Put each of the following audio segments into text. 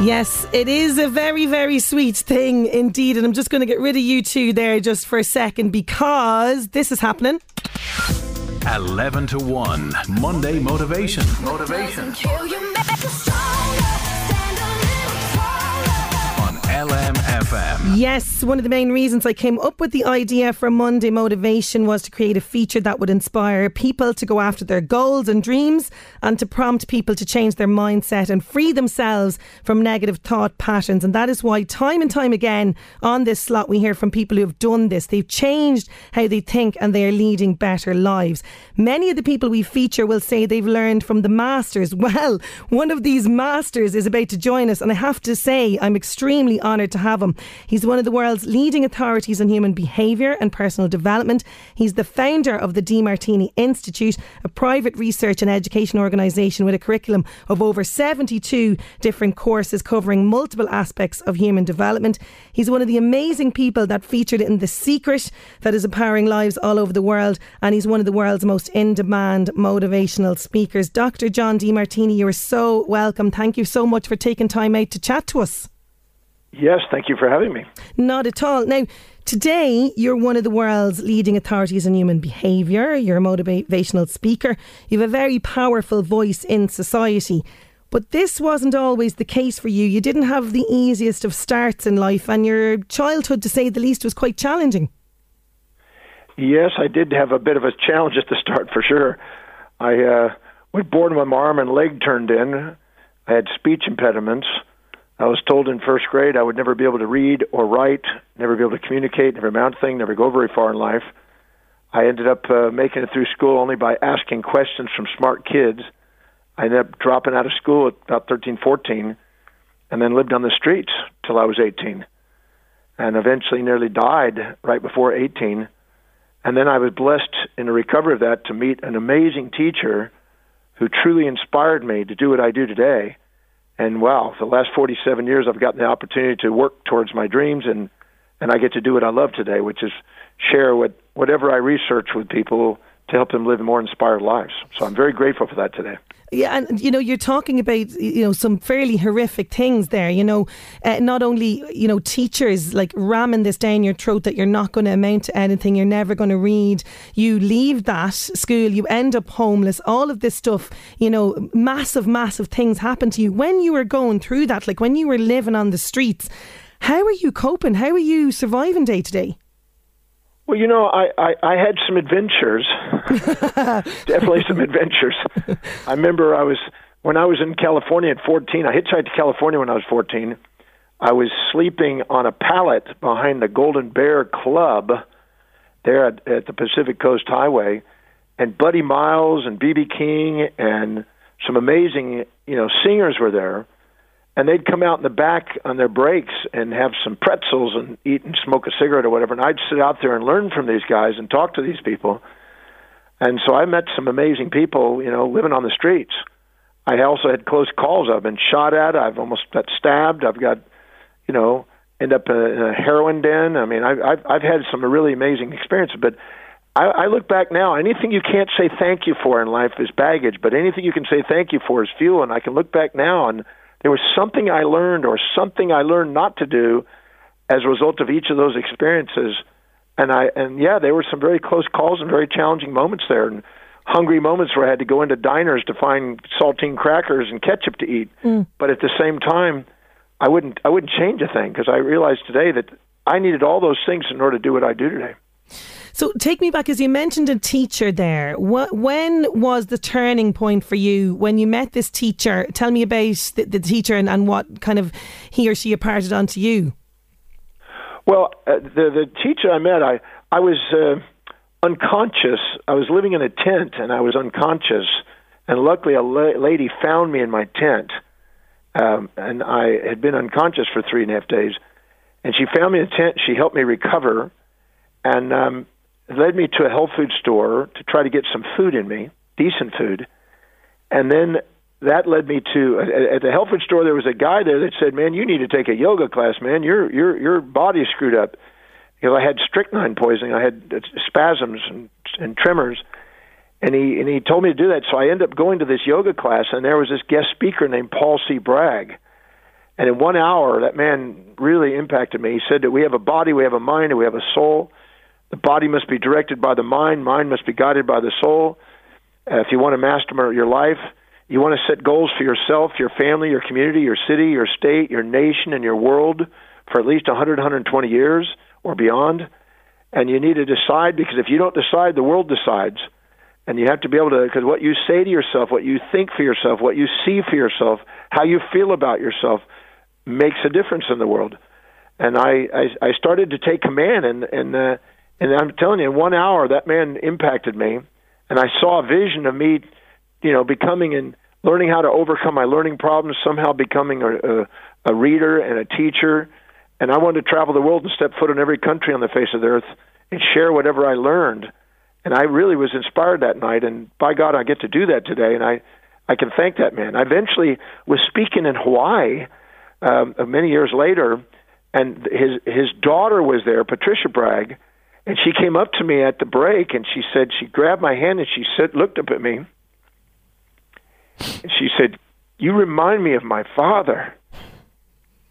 Yes, it is a very, very sweet thing indeed. And I'm just going to get rid of you two there just for a second because this is happening. 11 to 1 Monday Motivation. Motivation. Yes, one of the main reasons I came up with the idea for Monday Motivation was to create a feature that would inspire people to go after their goals and dreams and to prompt people to change their mindset and free themselves from negative thought patterns. And that is why, time and time again, on this slot, we hear from people who have done this. They've changed how they think and they are leading better lives. Many of the people we feature will say they've learned from the masters. Well, one of these masters is about to join us, and I have to say, I'm extremely honoured to have him. He's one of the world's leading authorities on human behaviour and personal development. He's the founder of the Demartini Institute, a private research and education organisation with a curriculum of over 72 different courses covering multiple aspects of human development. He's one of the amazing people that featured in The Secret that is empowering lives all over the world, and he's one of the world's most in demand motivational speakers. Dr. John Demartini, you are so welcome. Thank you so much for taking time out to chat to us. Yes, thank you for having me. Not at all. Now, today you're one of the world's leading authorities on human behaviour. You're a motivational speaker. You have a very powerful voice in society. But this wasn't always the case for you. You didn't have the easiest of starts in life, and your childhood, to say the least, was quite challenging. Yes, I did have a bit of a challenge at the start for sure. I uh, was born with my arm and leg turned in. I had speech impediments. I was told in first grade I would never be able to read or write, never be able to communicate, never amount to thing, never go very far in life. I ended up uh, making it through school only by asking questions from smart kids. I ended up dropping out of school at about 13, 14, and then lived on the streets till I was 18, and eventually nearly died right before 18. And then I was blessed in the recovery of that to meet an amazing teacher who truly inspired me to do what I do today. And wow, the last 47 years, I've gotten the opportunity to work towards my dreams, and and I get to do what I love today, which is share what whatever I research with people to help them live more inspired lives. So I'm very grateful for that today. Yeah, and you know, you're talking about you know some fairly horrific things there. You know, uh, not only you know teachers like ramming this down your throat that you're not going to amount to anything, you're never going to read. You leave that school, you end up homeless. All of this stuff, you know, massive, massive things happen to you when you were going through that. Like when you were living on the streets, how are you coping? How are you surviving day to day? Well, you know, I, I, I had some adventures. Definitely some adventures. I remember I was when I was in California at 14. I hitchhiked to California when I was 14. I was sleeping on a pallet behind the Golden Bear Club there at, at the Pacific Coast Highway, and Buddy Miles and BB King and some amazing you know singers were there and they'd come out in the back on their breaks and have some pretzels and eat and smoke a cigarette or whatever. And I'd sit out there and learn from these guys and talk to these people. And so I met some amazing people, you know, living on the streets. I also had close calls. I've been shot at. I've almost got stabbed. I've got, you know, end up in a heroin den. I mean, I've I've, had some really amazing experiences. But I, I look back now. Anything you can't say thank you for in life is baggage. But anything you can say thank you for is fuel. And I can look back now and there was something I learned or something I learned not to do as a result of each of those experiences. And I and yeah, there were some very close calls and very challenging moments there. And hungry moments where I had to go into diners to find saltine crackers and ketchup to eat. Mm. But at the same time, I wouldn't I wouldn't change a thing because I realized today that I needed all those things in order to do what I do today. So take me back, as you mentioned a teacher there. What, when was the turning point for you when you met this teacher? Tell me about the, the teacher and, and what kind of he or she imparted onto you. Well, uh, the the teacher I met, I I was uh, unconscious. I was living in a tent and I was unconscious, and luckily a la- lady found me in my tent, um, and I had been unconscious for three and a half days, and she found me in a tent. She helped me recover, and um, led me to a health food store to try to get some food in me, decent food, and then that led me to at the health food store. There was a guy there that said, "Man, you need to take a yoga class, man. Your your your body's screwed up." Because I had strychnine poisoning, I had uh, spasms and, and tremors, and he and he told me to do that. So I ended up going to this yoga class, and there was this guest speaker named Paul C. Bragg. And in one hour, that man really impacted me. He said that we have a body, we have a mind, and we have a soul. The body must be directed by the mind, mind must be guided by the soul. Uh, if you want to master your life, you want to set goals for yourself, your family, your community, your city, your state, your nation, and your world for at least 100, 120 years or beyond. And you need to decide because if you don't decide, the world decides. And you have to be able to, because what you say to yourself, what you think for yourself, what you see for yourself, how you feel about yourself makes a difference in the world. And I, I, I started to take command, and, and, uh, and I'm telling you, in one hour, that man impacted me. And I saw a vision of me, you know, becoming and learning how to overcome my learning problems, somehow becoming a, a, a reader and a teacher. And I wanted to travel the world and step foot in every country on the face of the earth and share whatever I learned. And I really was inspired that night. And by God, I get to do that today. And I, I can thank that man. I eventually was speaking in Hawaii um, many years later, and his his daughter was there, Patricia Bragg, and she came up to me at the break and she said she grabbed my hand and she said looked up at me and she said, "You remind me of my father."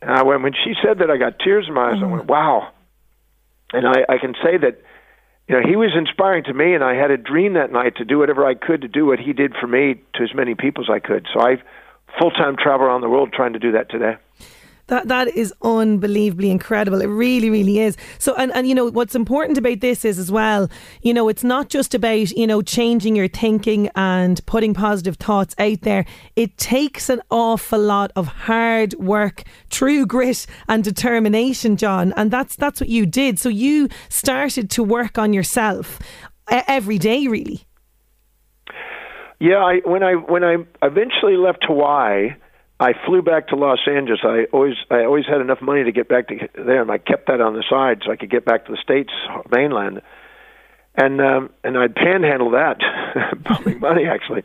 And I went when she said that, I got tears in my eyes. I went, mm-hmm. "Wow!" And I, I can say that, you know, he was inspiring to me, and I had a dream that night to do whatever I could to do what he did for me to as many people as I could. So I full time travel around the world trying to do that today. That that is unbelievably incredible. It really, really is. So, and and you know what's important about this is as well. You know, it's not just about you know changing your thinking and putting positive thoughts out there. It takes an awful lot of hard work, true grit, and determination, John. And that's that's what you did. So you started to work on yourself every day, really. Yeah, I, when I when I eventually left Hawaii I flew back to Los Angeles. I always I always had enough money to get back to there, and I kept that on the side so I could get back to the states mainland. And um, and I'd panhandle that, bumming money actually.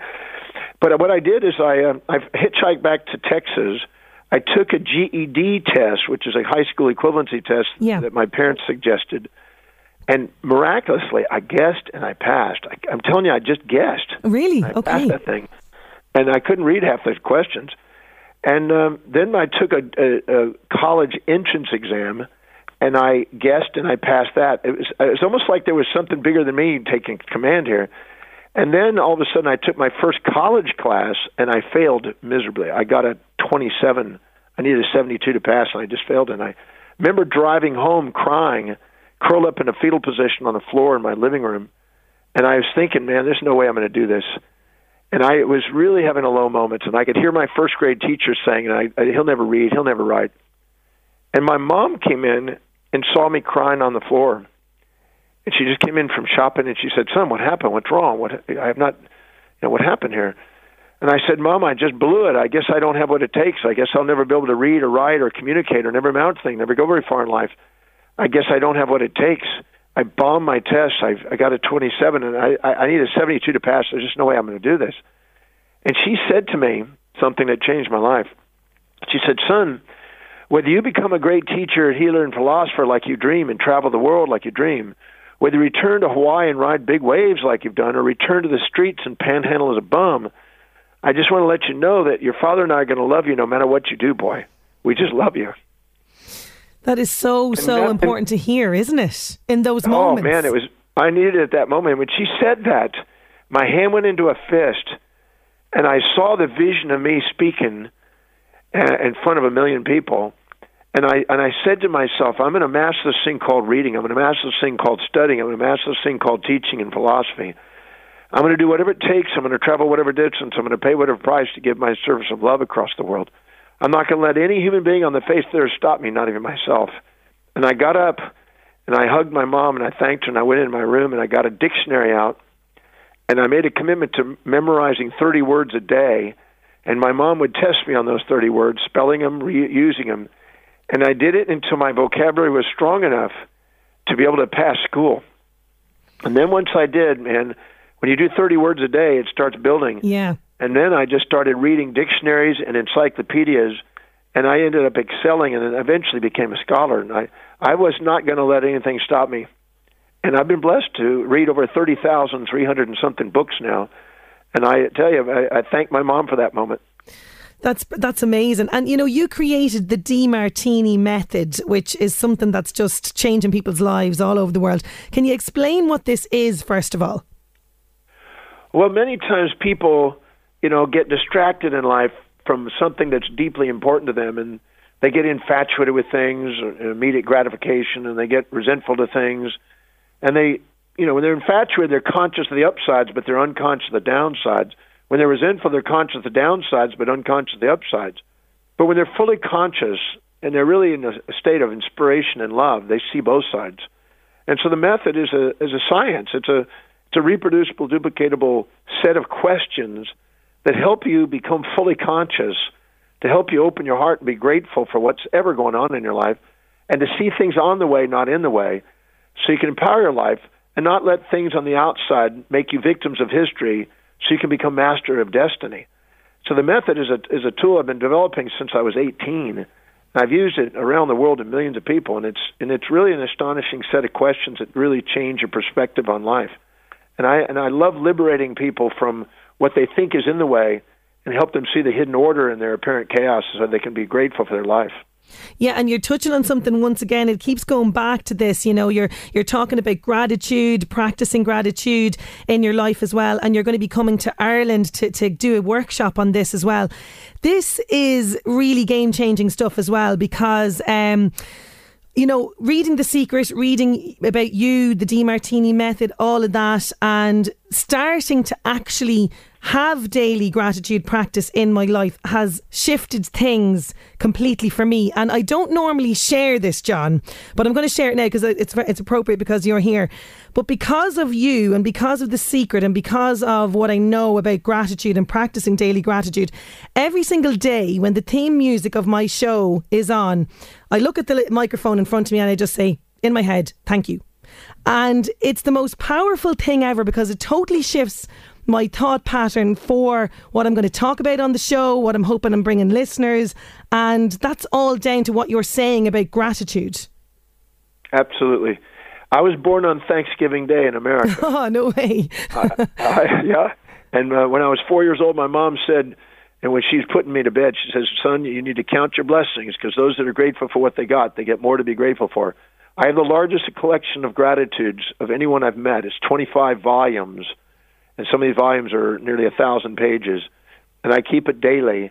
But what I did is I uh, I hitchhiked back to Texas. I took a GED test, which is a high school equivalency test yeah. that my parents suggested. And miraculously, I guessed and I passed. I, I'm telling you, I just guessed. Really? I okay. Passed that thing, and I couldn't read half the questions. And um, then I took a, a, a college entrance exam, and I guessed and I passed that. It was, it was almost like there was something bigger than me taking command here. And then all of a sudden, I took my first college class, and I failed miserably. I got a 27. I needed a 72 to pass, and I just failed. And I remember driving home crying, curled up in a fetal position on the floor in my living room. And I was thinking, man, there's no way I'm going to do this and I was really having a low moment, and I could hear my first grade teacher saying, I, I, "He'll never read, he'll never write." And my mom came in and saw me crying on the floor, and she just came in from shopping, and she said, "Son, what happened? What's wrong? What I have not, you know, what happened here?" And I said, "Mom, I just blew it. I guess I don't have what it takes. I guess I'll never be able to read or write or communicate or never amount to thing, never go very far in life. I guess I don't have what it takes." I bombed my test. I, I got a 27, and I, I need a 72 to pass. There's just no way I'm going to do this. And she said to me something that changed my life. She said, Son, whether you become a great teacher, healer, and philosopher like you dream and travel the world like you dream, whether you return to Hawaii and ride big waves like you've done, or return to the streets and panhandle as a bum, I just want to let you know that your father and I are going to love you no matter what you do, boy. We just love you. That is so and so that, important to hear, isn't it? In those moments. Oh man, it was. I needed it at that moment when she said that. my hand went into a fist, and I saw the vision of me speaking uh, in front of a million people. And I and I said to myself, I'm going to master this thing called reading. I'm going to master this thing called studying. I'm going to master this thing called teaching and philosophy. I'm going to do whatever it takes. I'm going to travel whatever distance. I'm going to pay whatever price to give my service of love across the world. I'm not going to let any human being on the face of the earth stop me, not even myself. And I got up and I hugged my mom and I thanked her and I went in my room and I got a dictionary out and I made a commitment to memorizing 30 words a day. And my mom would test me on those 30 words, spelling them, re- using them. And I did it until my vocabulary was strong enough to be able to pass school. And then once I did, man, when you do 30 words a day, it starts building. Yeah. And then I just started reading dictionaries and encyclopedias, and I ended up excelling and then eventually became a scholar. And I, I was not going to let anything stop me. And I've been blessed to read over 30,300 and something books now. And I tell you, I, I thank my mom for that moment. That's that's amazing. And you know, you created the Demartini method, which is something that's just changing people's lives all over the world. Can you explain what this is first of all? Well, many times people, you know, get distracted in life from something that's deeply important to them and they get infatuated with things, immediate gratification, and they get resentful to things. And they, you know, when they're infatuated, they're conscious of the upsides, but they're unconscious of the downsides. When they're resentful, they're conscious of the downsides, but unconscious of the upsides. But when they're fully conscious and they're really in a state of inspiration and love, they see both sides. And so the method is a is a science. It's a it's a reproducible, duplicatable set of questions that help you become fully conscious, to help you open your heart and be grateful for what's ever going on in your life, and to see things on the way, not in the way, so you can empower your life and not let things on the outside make you victims of history so you can become master of destiny. So the method is a is a tool I've been developing since I was 18. I've used it around the world to millions of people, and it's and it's really an astonishing set of questions that really change your perspective on life. And I and I love liberating people from what they think is in the way, and help them see the hidden order in their apparent chaos, so they can be grateful for their life. Yeah, and you're touching on something once again. It keeps going back to this. You know, you're you're talking about gratitude, practicing gratitude in your life as well, and you're going to be coming to Ireland to, to do a workshop on this as well. This is really game changing stuff as well because. Um, you know, reading The Secret, reading about you, the Demartini method, all of that, and starting to actually have daily gratitude practice in my life has shifted things completely for me. And I don't normally share this, John, but I'm going to share it now because it's it's appropriate because you're here. But because of you and because of the secret and because of what I know about gratitude and practicing daily gratitude, every single day when the theme music of my show is on, I look at the microphone in front of me and I just say in my head, "Thank you." And it's the most powerful thing ever because it totally shifts my thought pattern for what I'm going to talk about on the show, what I'm hoping I'm bringing listeners. And that's all down to what you're saying about gratitude. Absolutely. I was born on Thanksgiving Day in America. oh, no way. I, I, yeah. And uh, when I was four years old, my mom said, and when she's putting me to bed, she says, Son, you need to count your blessings because those that are grateful for what they got, they get more to be grateful for. I have the largest collection of gratitudes of anyone I've met. It's 25 volumes and some of these volumes are nearly a thousand pages, and I keep it daily.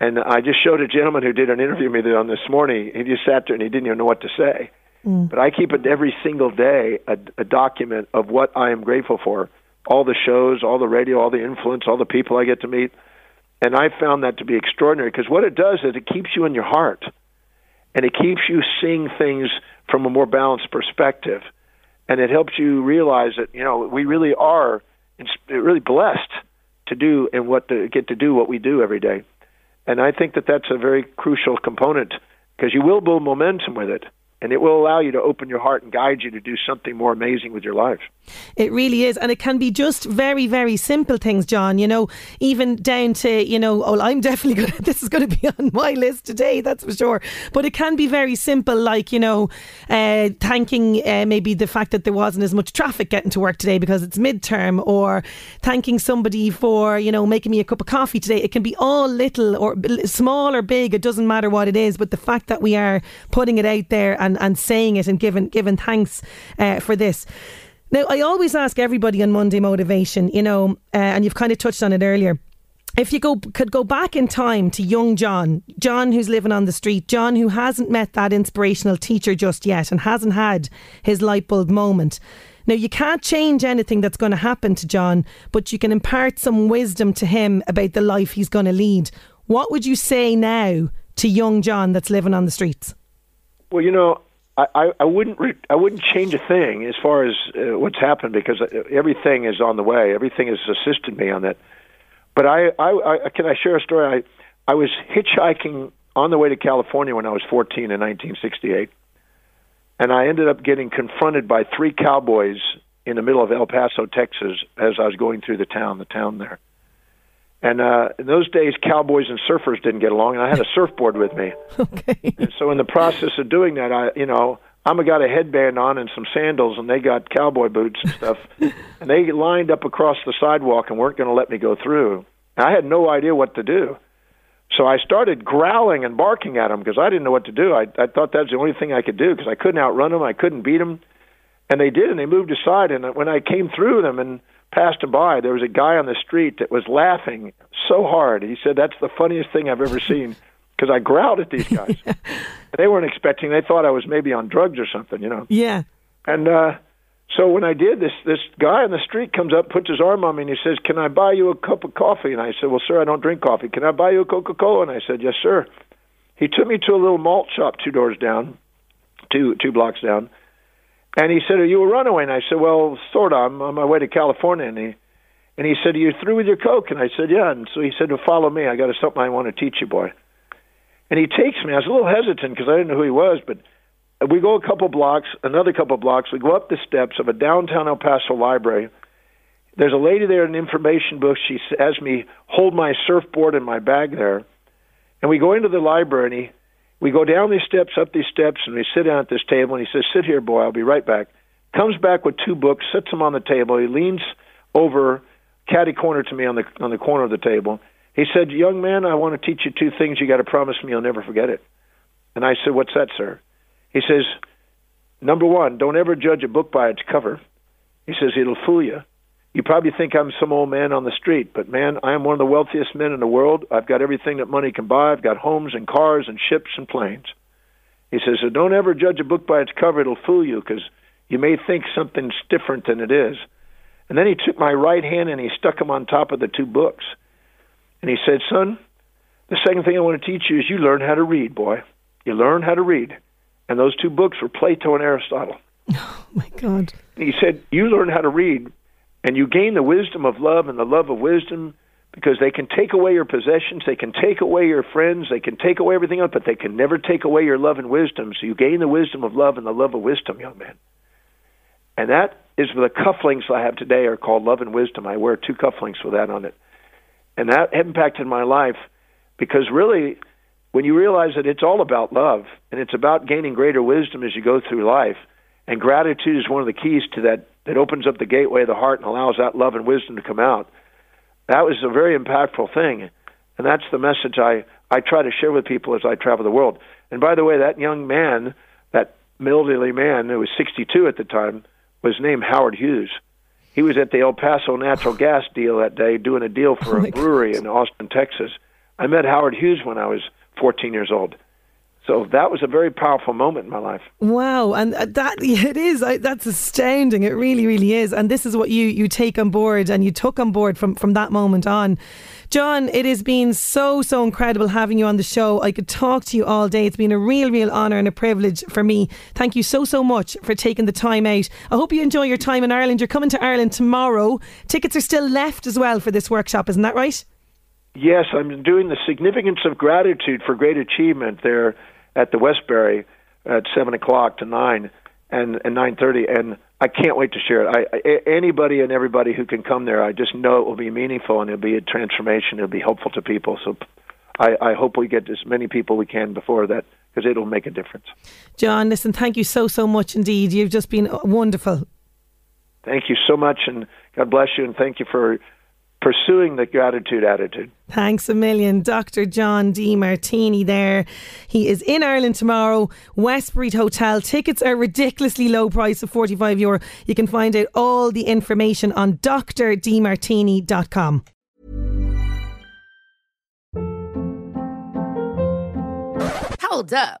And I just showed a gentleman who did an interview with me on this morning. He just sat there and he didn't even know what to say. Mm. But I keep it every single day a, a document of what I am grateful for. All the shows, all the radio, all the influence, all the people I get to meet. And I found that to be extraordinary because what it does is it keeps you in your heart and it keeps you seeing things from a more balanced perspective. And it helps you realize that, you know, we really are really blessed to do and what to get to do what we do every day. And I think that that's a very crucial component because you will build momentum with it and it will allow you to open your heart and guide you to do something more amazing with your life. It really is. And it can be just very, very simple things, John, you know, even down to, you know, oh, I'm definitely going to, this is going to be on my list today, that's for sure. But it can be very simple, like, you know, uh, thanking uh, maybe the fact that there wasn't as much traffic getting to work today because it's midterm, or thanking somebody for, you know, making me a cup of coffee today. It can be all little or small or big, it doesn't matter what it is. But the fact that we are putting it out there and and, and saying it and giving giving thanks uh, for this. Now, I always ask everybody on Monday Motivation, you know, uh, and you've kind of touched on it earlier. If you go could go back in time to young John, John who's living on the street, John who hasn't met that inspirational teacher just yet and hasn't had his light bulb moment. Now, you can't change anything that's going to happen to John, but you can impart some wisdom to him about the life he's going to lead. What would you say now to young John that's living on the streets? Well, you know, I, I, I wouldn't re- I wouldn't change a thing as far as uh, what's happened because everything is on the way. Everything has assisted me on that. But I, I, I can I share a story? I I was hitchhiking on the way to California when I was 14 in 1968, and I ended up getting confronted by three cowboys in the middle of El Paso, Texas, as I was going through the town, the town there. And uh, in those days, cowboys and surfers didn't get along, and I had a surfboard with me. Okay. And so, in the process of doing that, I, you know, I'm a got a headband on and some sandals, and they got cowboy boots and stuff, and they lined up across the sidewalk and weren't going to let me go through. And I had no idea what to do, so I started growling and barking at them because I didn't know what to do. I, I thought that was the only thing I could do because I couldn't outrun them, I couldn't beat them, and they did, and they moved aside. And when I came through them and passed by, there was a guy on the street that was laughing so hard. He said, "That's the funniest thing I've ever seen." Because I growled at these guys. They weren't expecting. They thought I was maybe on drugs or something, you know. Yeah. And uh, so when I did this, this guy on the street comes up, puts his arm on me, and he says, "Can I buy you a cup of coffee?" And I said, "Well, sir, I don't drink coffee. Can I buy you a Coca Cola?" And I said, "Yes, sir." He took me to a little malt shop two doors down, two two blocks down, and he said, "Are you a runaway?" And I said, "Well, sort of. I'm on my way to California." And he and he said, "Are you through with your coke?" And I said, "Yeah." And so he said, "Well, follow me. I got something I want to teach you, boy." And he takes me. I was a little hesitant because I didn't know who he was, but we go a couple blocks, another couple blocks. We go up the steps of a downtown El Paso library. There's a lady there in an information booth. She has me hold my surfboard and my bag there, and we go into the library. And he, we go down these steps, up these steps, and we sit down at this table. And he says, "Sit here, boy. I'll be right back." Comes back with two books, sits them on the table. He leans over, catty corner to me on the on the corner of the table. He said, "Young man, I want to teach you two things. You got to promise me you'll never forget it." And I said, "What's that, sir?" He says, "Number one, don't ever judge a book by its cover." He says, "It'll fool you." You probably think I'm some old man on the street, but man, I am one of the wealthiest men in the world. I've got everything that money can buy. I've got homes and cars and ships and planes. He says, so don't ever judge a book by its cover. It'll fool you because you may think something's different than it is. And then he took my right hand and he stuck them on top of the two books. And he said, Son, the second thing I want to teach you is you learn how to read, boy. You learn how to read. And those two books were Plato and Aristotle. Oh my God. He said, You learn how to read, and you gain the wisdom of love and the love of wisdom because they can take away your possessions, they can take away your friends, they can take away everything else, but they can never take away your love and wisdom. So you gain the wisdom of love and the love of wisdom, young man. And that is the cufflinks I have today are called love and wisdom. I wear two cufflinks with that on it. And that impacted my life because really, when you realize that it's all about love and it's about gaining greater wisdom as you go through life, and gratitude is one of the keys to that, that opens up the gateway of the heart and allows that love and wisdom to come out. That was a very impactful thing. And that's the message I, I try to share with people as I travel the world. And by the way, that young man, that elderly man who was 62 at the time, was named Howard Hughes. He was at the El Paso natural gas deal that day doing a deal for Oh a brewery in Austin, Texas. I met Howard Hughes when I was 14 years old. So that was a very powerful moment in my life. Wow, and uh, that it is. I, that's astounding. It really, really is. And this is what you you take on board, and you took on board from from that moment on. John, it has been so so incredible having you on the show. I could talk to you all day. It's been a real, real honour and a privilege for me. Thank you so so much for taking the time out. I hope you enjoy your time in Ireland. You're coming to Ireland tomorrow. Tickets are still left as well for this workshop, isn't that right? Yes, I'm doing the significance of gratitude for great achievement there at the Westbury at seven o'clock to nine and and nine thirty, and I can't wait to share it. I, I anybody and everybody who can come there, I just know it will be meaningful and it'll be a transformation. It'll be helpful to people. So I, I hope we get as many people we can before that because it'll make a difference. John, listen, thank you so so much indeed. You've just been wonderful. Thank you so much, and God bless you, and thank you for pursuing the gratitude attitude. Thanks a million, Dr. John Demartini. There, he is in Ireland tomorrow. Westbury Hotel tickets are ridiculously low price of forty five euro. You can find out all the information on drdemartini.com. Hold up.